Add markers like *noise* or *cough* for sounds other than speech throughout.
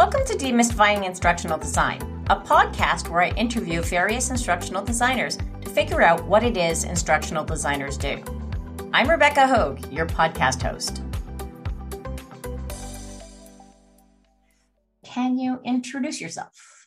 Welcome to Demystifying Instructional Design, a podcast where I interview various instructional designers to figure out what it is instructional designers do. I'm Rebecca Hogue, your podcast host. Can you introduce yourself?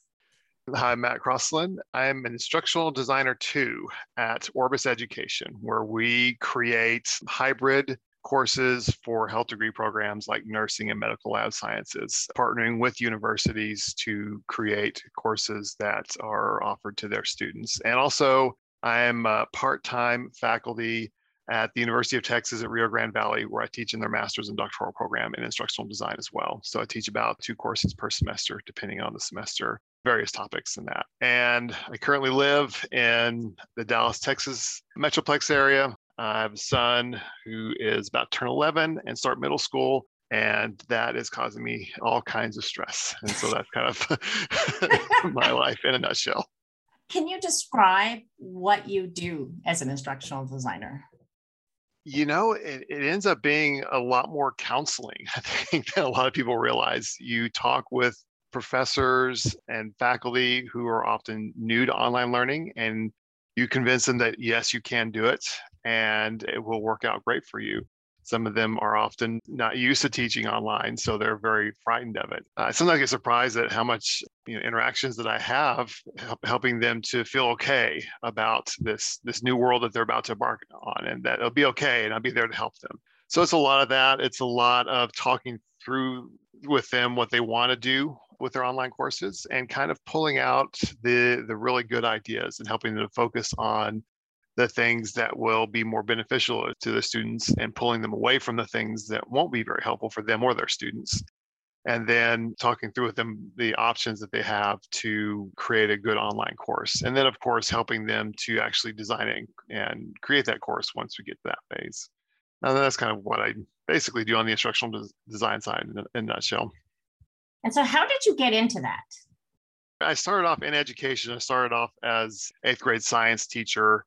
Hi, I'm Matt Crosslin. I'm an instructional designer too at Orbis Education, where we create hybrid courses for health degree programs like nursing and medical lab sciences, partnering with universities to create courses that are offered to their students. And also, I am part time faculty at the University of Texas at Rio Grande Valley, where I teach in their master's and doctoral program in instructional design as well. So I teach about two courses per semester, depending on the semester, various topics in that. And I currently live in the Dallas, Texas Metroplex area. I have a son who is about to turn 11 and start middle school, and that is causing me all kinds of stress. And so that's kind of *laughs* my *laughs* life in a nutshell. Can you describe what you do as an instructional designer? You know, it, it ends up being a lot more counseling, *laughs* I think, than a lot of people realize. You talk with professors and faculty who are often new to online learning and you convince them that yes you can do it and it will work out great for you. Some of them are often not used to teaching online, so they're very frightened of it. I sometimes get surprised at how much you know, interactions that I have helping them to feel okay about this this new world that they're about to embark on, and that it'll be okay, and I'll be there to help them. So it's a lot of that. It's a lot of talking through with them what they want to do with their online courses and kind of pulling out the the really good ideas and helping them to focus on the things that will be more beneficial to the students and pulling them away from the things that won't be very helpful for them or their students. And then talking through with them the options that they have to create a good online course. And then, of course, helping them to actually design it and create that course once we get to that phase. And that's kind of what I basically do on the instructional des- design side in a, in a nutshell. And so, how did you get into that? I started off in education. I started off as eighth grade science teacher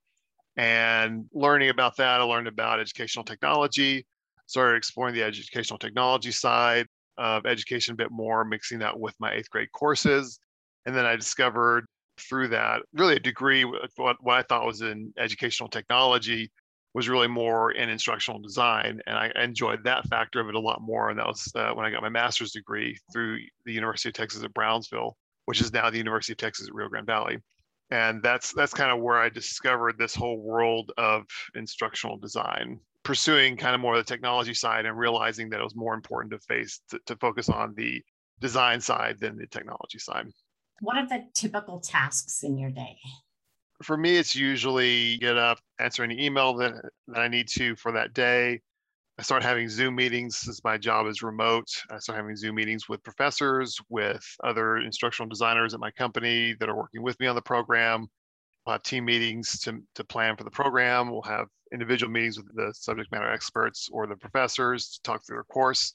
and learning about that, I learned about educational technology, started exploring the educational technology side of education a bit more, mixing that with my eighth grade courses. And then I discovered through that really a degree, what, what I thought was in educational technology was really more in instructional design. And I enjoyed that factor of it a lot more. And that was uh, when I got my master's degree through the University of Texas at Brownsville, which is now the University of Texas at Rio Grande Valley and that's that's kind of where i discovered this whole world of instructional design pursuing kind of more of the technology side and realizing that it was more important to face to, to focus on the design side than the technology side. What are the typical tasks in your day? For me it's usually get up answer any email that, that i need to for that day I start having Zoom meetings since my job is remote. I start having Zoom meetings with professors, with other instructional designers at my company that are working with me on the program. We'll have team meetings to, to plan for the program. We'll have individual meetings with the subject matter experts or the professors to talk through their course.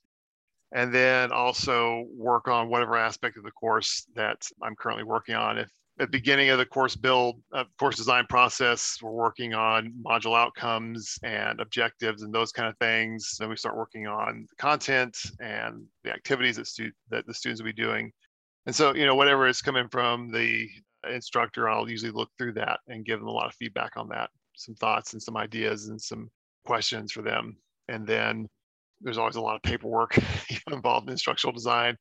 And then also work on whatever aspect of the course that I'm currently working on. If at the beginning of the course build, uh, course design process, we're working on module outcomes and objectives and those kind of things. Then we start working on the content and the activities that, stu- that the students will be doing. And so, you know, whatever is coming from the instructor, I'll usually look through that and give them a lot of feedback on that, some thoughts and some ideas and some questions for them. And then there's always a lot of paperwork *laughs* involved in instructional design.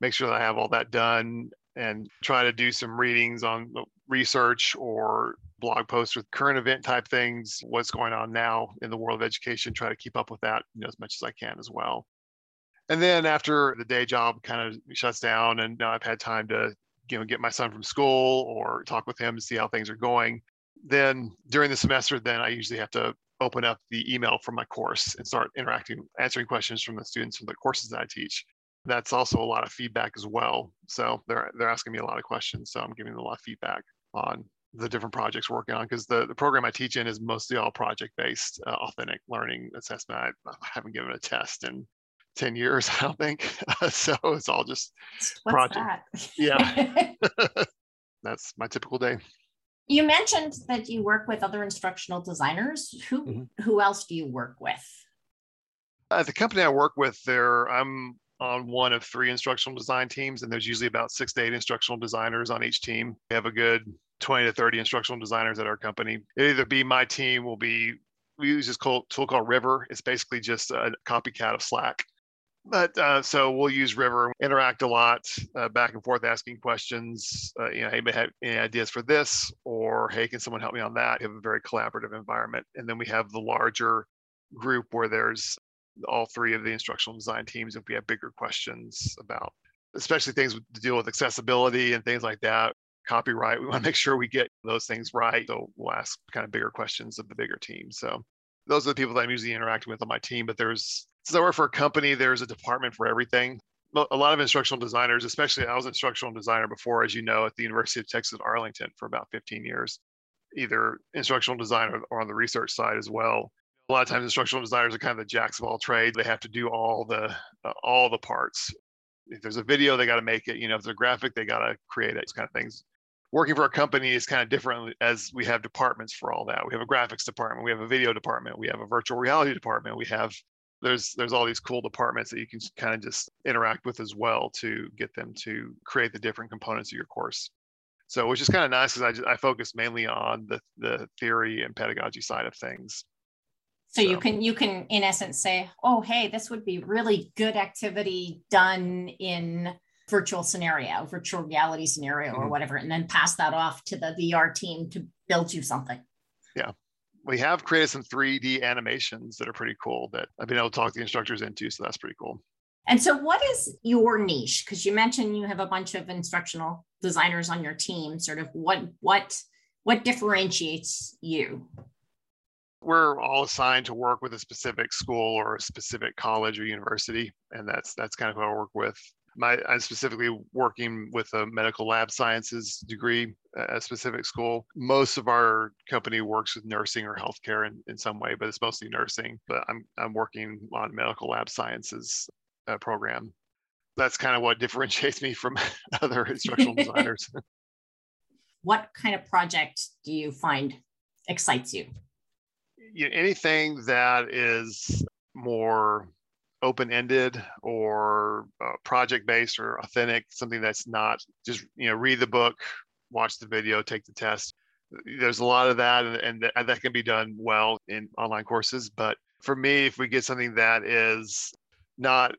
Make sure that I have all that done and try to do some readings on uh, research or blog posts with current event type things, what's going on now in the world of education, try to keep up with that you know, as much as I can as well. And then after the day job kind of shuts down and now I've had time to you know get my son from school or talk with him and see how things are going, then during the semester, then I usually have to open up the email from my course and start interacting, answering questions from the students from the courses that I teach that's also a lot of feedback as well. So they're they're asking me a lot of questions. So I'm giving them a lot of feedback on the different projects we're working on because the, the program I teach in is mostly all project based, uh, authentic learning assessment. I, I, haven't given a test in 10 years, *laughs* I don't think. *laughs* so it's all just What's project. That? Yeah. *laughs* that's my typical day. You mentioned that you work with other instructional designers. Who mm-hmm. who else do you work with? Uh, the company I work with, there I'm on one of three instructional design teams, and there's usually about six to eight instructional designers on each team. We have a good 20 to 30 instructional designers at our company. It either be my team will be we use this tool called River. It's basically just a copycat of Slack. But uh, so we'll use River, interact a lot, uh, back and forth, asking questions. Uh, you know, hey, have any ideas for this? Or hey, can someone help me on that? We have a very collaborative environment, and then we have the larger group where there's all three of the instructional design teams. If we have bigger questions about, especially things to deal with accessibility and things like that, copyright, we want to make sure we get those things right. So we'll ask kind of bigger questions of the bigger team. So those are the people that I'm usually interacting with on my team. But there's since I work for a company, there's a department for everything. A lot of instructional designers, especially I was an instructional designer before, as you know, at the University of Texas at Arlington for about 15 years, either instructional design or, on the research side as well. A lot of times, instructional designers are kind of the jacks of all trades. They have to do all the uh, all the parts. If there's a video, they got to make it. You know, if there's a graphic, they got to create it. These kind of things working for a company is kind of different as we have departments for all that. We have a graphics department, we have a video department, we have a virtual reality department, we have there's there's all these cool departments that you can kind of just interact with as well to get them to create the different components of your course. So which is kind of nice because I just, I focus mainly on the the theory and pedagogy side of things. So, so you can you can in essence say, oh hey, this would be really good activity done in virtual scenario, virtual reality scenario, mm-hmm. or whatever, and then pass that off to the VR team to build you something. Yeah. We have created some 3D animations that are pretty cool that I've been able to talk the instructors into. So that's pretty cool. And so, what is your niche? Because you mentioned you have a bunch of instructional designers on your team. Sort of what what what differentiates you? We're all assigned to work with a specific school or a specific college or university, and that's that's kind of who I work with my I'm specifically working with a medical lab sciences degree at a specific school. Most of our company works with nursing or healthcare in, in some way, but it's mostly nursing. But I'm I'm working on medical lab sciences uh, program. That's kind of what *laughs* differentiates me from *laughs* other instructional designers. *laughs* what kind of project do you find excites you? You know, anything that is more open-ended or uh, project-based or authentic something that's not just you know read the book watch the video take the test there's a lot of that and, and that, that can be done well in online courses. But for me if we get something that is not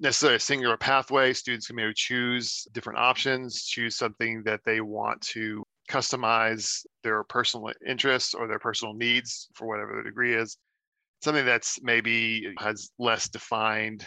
necessarily a singular pathway students can maybe choose different options choose something that they want to customize their personal interests or their personal needs for whatever the degree is something that's maybe has less defined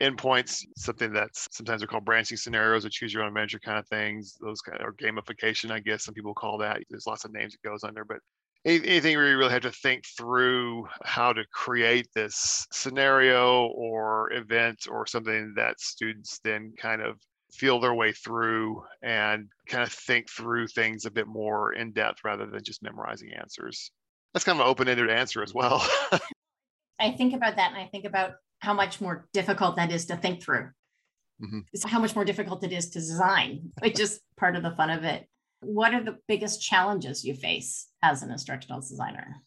endpoints, something that's sometimes they're called branching scenarios or choose your own adventure kind of things, those kind of, or gamification, I guess some people call that. There's lots of names it goes under, but anything where you really have to think through how to create this scenario or event or something that students then kind of feel their way through and kind of think through things a bit more in depth rather than just memorizing answers. That's kind of an open-ended answer as well. *laughs* I think about that and I think about how much more difficult that is to think through. Mm-hmm. How much more difficult it is to design, which is part of the fun of it. What are the biggest challenges you face as an instructional designer?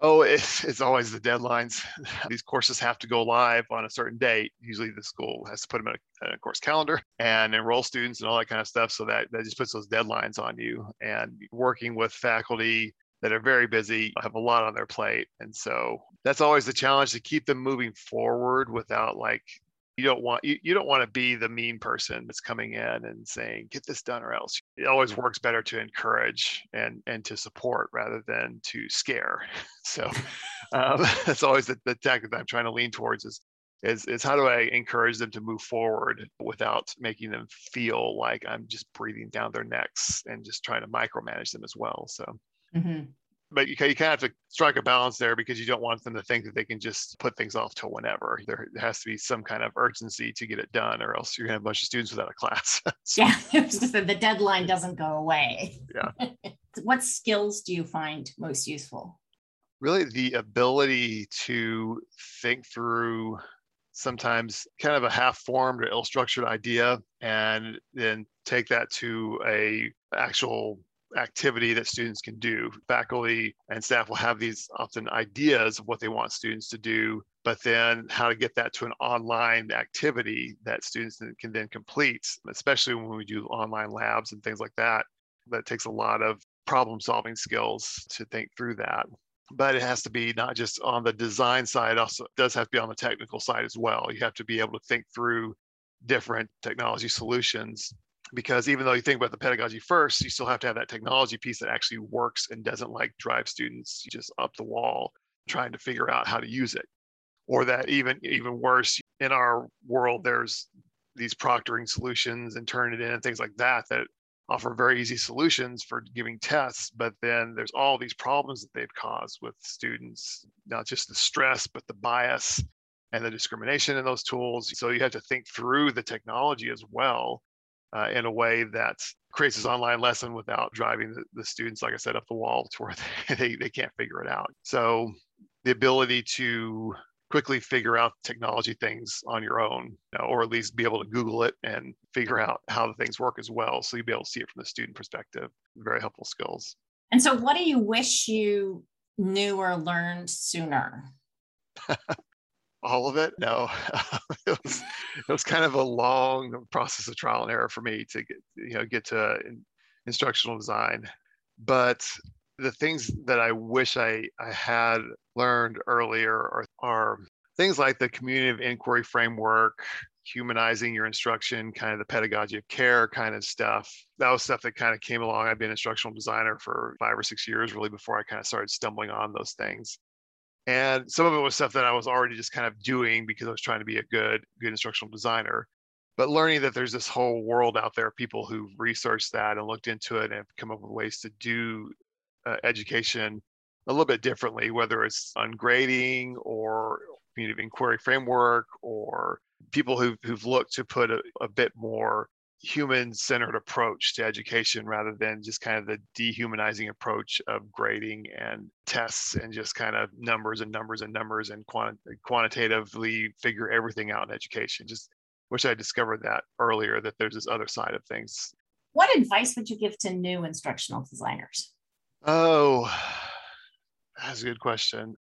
Oh, it's, *laughs* it's always the deadlines. *laughs* These courses have to go live on a certain date. Usually, the school has to put them in a, a, course calendar and enroll students and all that kind of stuff. So that, that just puts those deadlines on you. And working with faculty that are very busy, have a lot on their plate. And so that's always the challenge to keep them moving forward without like you don't want you, you don't want to be the mean person that's coming in and saying get this done or else it always works better to encourage and and to support rather than to scare *laughs* so *laughs* um, *laughs* that's always the, the tactic that i'm trying to lean towards is is is how do I encourage them to move forward without making them feel like I'm just breathing down their necks and just trying to micromanage them as well. So Mm-hmm. But you, you kind of have to strike a balance there because you don't want them to think that they can just put things off till whenever. There has to be some kind of urgency to get it done, or else you're going to have a bunch of students without a class. *laughs* so, yeah, *laughs* the deadline doesn't go away. Yeah. *laughs* what skills do you find most useful? Really, the ability to think through sometimes kind of a half formed or ill structured idea and then take that to a actual activity that students can do. Faculty and staff will have these often ideas of what they want students to do, but then how to get that to an online activity that students can then complete, especially when we do online labs and things like that. That takes a lot of problem solving skills to think through that but it has to be not just on the design side also does have to be on the technical side as well you have to be able to think through different technology solutions because even though you think about the pedagogy first you still have to have that technology piece that actually works and doesn't like drive students just up the wall trying to figure out how to use it or that even even worse in our world there's these proctoring solutions and Turnitin and things like that that offer very easy solutions for giving tests, but then there's all these problems that they've caused with students, not just the stress, but the bias and the discrimination in those tools. So you have to think through the technology as well uh, in a way that creates this online lesson without driving the, the students, like I said, up the wall to where *laughs* they, they can't figure it out. So the ability to quickly figure out technology things on your own, or at least be able to Google it and figure out how the things work as well. So you'll be able to see it from the student perspective. Very helpful skills. And so, what do you wish you knew or learned sooner? *laughs* All of it? No, *laughs* it was it was kind of a long process of trial and error for me to get you know get to instructional design. But the things that I wish I, I had learned earlier are, are things like the community of inquiry framework, humanizing your instruction, kind of the pedagogy of care kind of stuff. That was stuff that kind of came along. I've been an instructional designer for five or six years, really, before I kind of started stumbling on those things. And some of it was stuff that I was already just kind of doing because I was trying to be a good, good instructional designer. But learning that there's this whole world out there, of people who've researched that and looked into it and come up with ways to do uh, education a little bit differently, whether it's on grading or community inquiry framework or people who've, who've looked to put a, a bit more human centered approach to education rather than just kind of the dehumanizing approach of grading and tests and just kind of numbers and numbers and numbers and quant- quantitatively figure everything out in education. Just wish I discovered that earlier that there's this other side of things. What advice would you give to new instructional designers? Oh, that's a good question.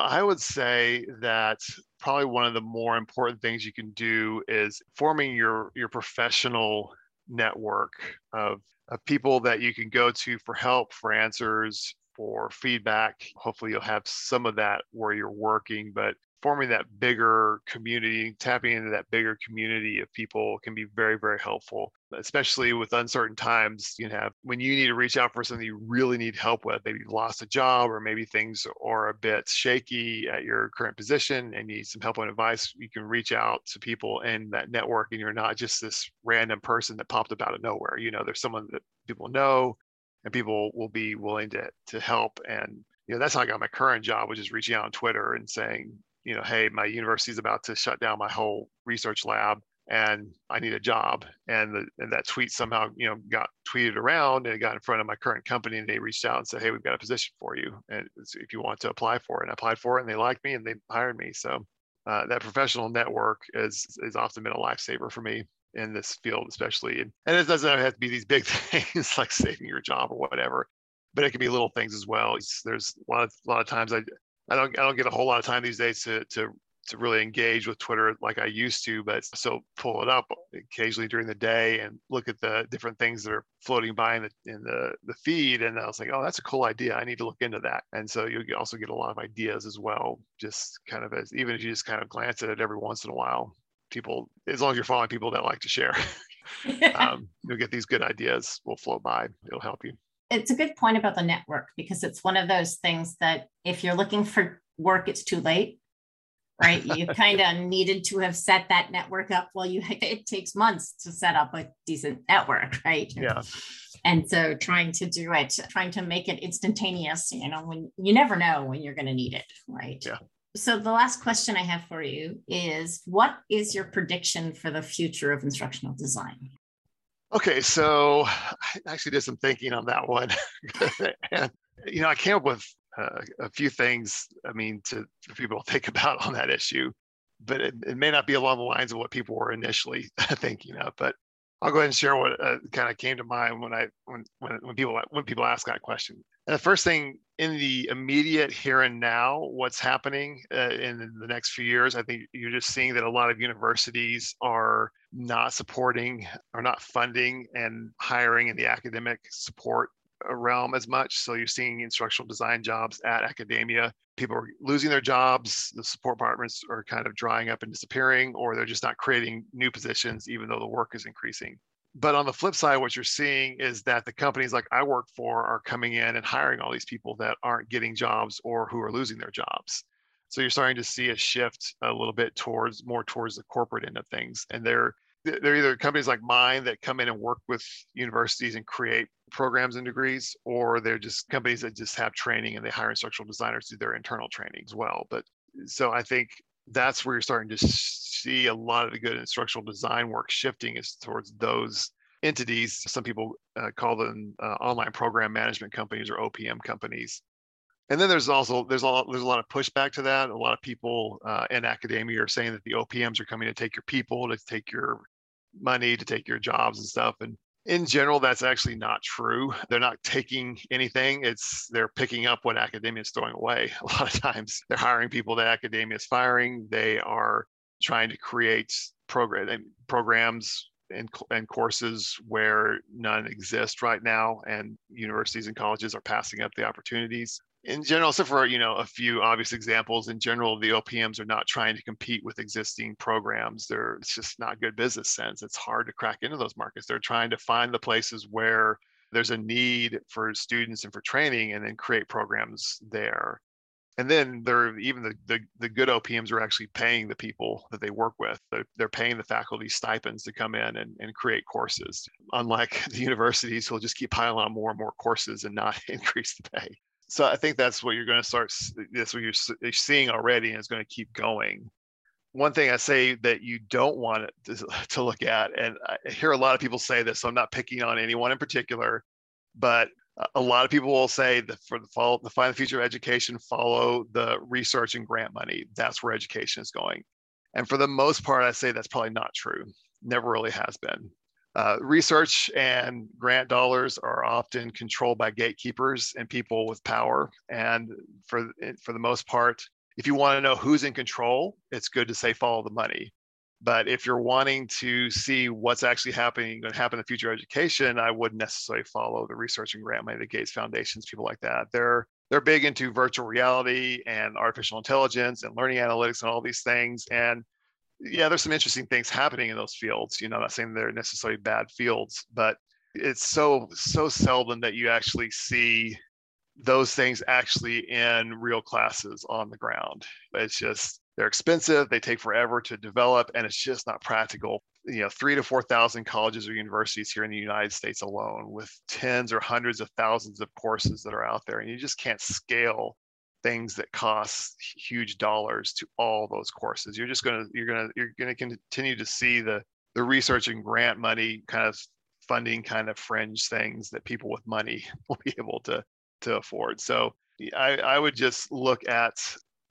I would say that probably one of the more important things you can do is forming your your professional network of, of people that you can go to for help, for answers, for feedback. Hopefully, you'll have some of that where you're working, but forming that bigger community, tapping into that bigger community of people can be very, very helpful, especially with uncertain times. You have when you need to reach out for something you really need help with, maybe you lost a job or maybe things are a bit shaky at your current position and need some help and advice, you can reach out to people in that network and you're not just this random person that popped up out of nowhere. You know, there's someone that people know and people will be willing to to help and you know that's how I got my current job, which is reaching out on Twitter and saying, you know, hey, my university's about to shut down my whole research lab and I need a job. And, the, and that tweet somehow, you know, got tweeted around and it got in front of my current company and they reached out and said, hey, we've got a position for you. And if you want to apply for it, and I applied for it and they liked me and they hired me. So uh, that professional network is, is often been a lifesaver for me in this field, especially. And, and it doesn't have to be these big *laughs* things like saving your job or whatever, but it can be little things as well. There's a lot of, a lot of times I, I don't I don't get a whole lot of time these days to to to really engage with Twitter like I used to, but still pull it up occasionally during the day and look at the different things that are floating by in the in the, the feed. And I was like, oh, that's a cool idea. I need to look into that. And so you also get a lot of ideas as well, just kind of as even if you just kind of glance at it every once in a while. People, as long as you're following people that like to share, *laughs* *laughs* um, you'll get these good ideas will flow by. It'll help you it's a good point about the network because it's one of those things that if you're looking for work, it's too late, right? You *laughs* kind of needed to have set that network up. Well, you *laughs* it takes months to set up a decent network, right? Yeah. And so trying to do it, trying to make it instantaneous, you know, when you never know when you're going to need it, right? Yeah. So the last question I have for you is what is your prediction for the future of instructional design? Okay, so I actually did some thinking on that one. *laughs* and, you know, I came up with uh, a few things, I mean, to for people to think *laughs* about on that issue, but it, it, may not be along the lines of what people were initially *laughs* thinking of. But I'll go ahead and share what uh, kind of came to mind when I when when when people when people ask that question. And the first thing in the immediate here and now, what's happening uh, in the next few years, I think you're just seeing that a lot of universities are not supporting or not funding and hiring in the academic support uh, realm as much. So you're seeing instructional design jobs at academia. People are losing their jobs. The support departments are kind of drying up and disappearing, or they're just not creating new positions, even though the work is increasing. But on the flip side, what you're seeing is that the companies like I work for are coming in and hiring all these people that aren't getting jobs or who are losing their jobs. So you're starting to see a shift a little bit towards more towards the corporate end of things. And they're they're either companies like mine that come in and work with universities and create programs and degrees, or they're just companies that just have training and they hire instructional designers to do their internal training as well. But so I think that's where you're starting to see a lot of the good instructional design work shifting is towards those entities. Some people uh, call them uh, online program management companies or OPM companies and then there's also there's a lot, there's a lot of pushback to that. A lot of people uh, in academia are saying that the OPMs are coming to take your people, to take your money, to take your jobs and stuff. And in general, that's actually not true. They're not taking anything. It's they're picking up what academia is throwing away. *laughs* A lot of times, they're hiring people that academia is firing. They are trying to create program programs and, and courses where none exist right now, and universities and colleges are passing up the opportunities in general, except for you know a few obvious examples, in general, the OPMs are not trying to compete with existing programs. They're it's just not good business sense. It's hard to crack into those markets. They're trying to find the places where there's a need for students and for training, and then create programs there. And then they're even the, the, the good OPMs are actually paying the people that they work with. They're, they're paying the faculty stipends to come in and, and create courses. Unlike *laughs* the universities who'll just keep piling on more and more courses and not *laughs* increase the pay so I think that's what you're going to start. That's what you're seeing already, and it's going to keep going. One thing I say that you don't want to, to look at, and I hear a lot of people say this, so I'm not picking on anyone in particular, but a lot of people will say that for the follow the find the future of education, follow the research and grant money. That's where education is going. And for the most part, I say that's probably not true. Never really has been. Uh, research and grant dollars are often controlled by gatekeepers and people with power. And for, for the most part, if you want to know who's in control, it's good to say follow the money. But if you're wanting to see what's actually happening, going to happen in future education, I wouldn't necessarily follow the research and grant money, the Gates Foundations, people like that. They're they're big into virtual reality and artificial intelligence and learning analytics and all these things. And yeah, there's some interesting things happening in those fields. You know, I'm not saying they're necessarily bad fields, but it's so so seldom that you actually see those things actually in real classes on the ground. It's just they're expensive, they take forever to develop, and it's just not practical. You know, three to four thousand colleges or universities here in the United States alone, with tens or hundreds of thousands of courses that are out there, and you just can't scale things that cost huge dollars to all those courses. You're just gonna you're gonna you're gonna continue to see the the research and grant money kind of funding kind of fringe things that people with money *laughs* will be able to to afford. So I, I would just look at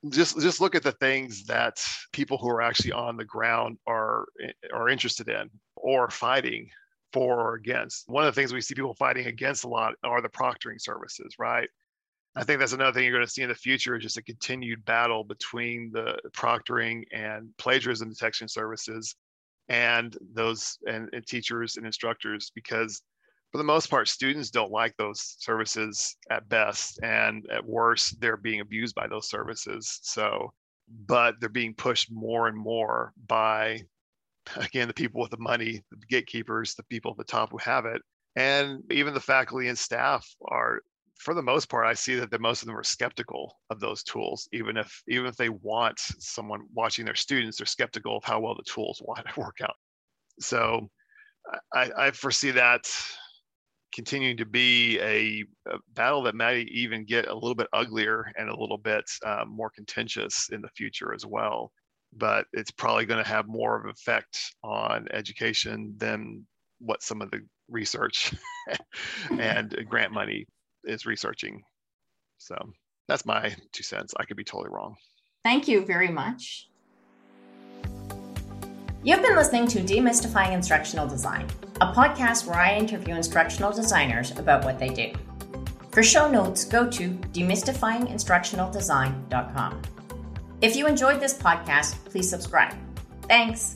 just just look at the things that people who are actually on the ground are are interested in or fighting for or against. One of the things we see people fighting against a lot are the proctoring services, right? I think that's another thing you're going to see in the future is just a continued battle between the proctoring and plagiarism detection services and those and, and, teachers and instructors because for the most part students don't like those services at best and at worst they're being abused by those services so but they're being pushed more and more by again the people with the money the gatekeepers the people at the top who have it and even the faculty and staff are for the most part, I see that the most of them are skeptical of those tools. Even if even if they want someone watching their students, they're skeptical of how well the tools *laughs* want to work out. So I, I foresee that continuing to be a, a, battle that might even get a little bit uglier and a little bit um, more contentious in the future as well. But it's probably going to have more of an effect on education than what some of the research *laughs* and grant money is researching. So that's my two cents. I could be totally wrong. Thank you very much. You've been listening to Demystifying Instructional Design, a podcast where I interview instructional designers about what they do. For show notes, go to demystifyinginstructionaldesign.com. If you enjoyed this podcast, please subscribe. Thanks.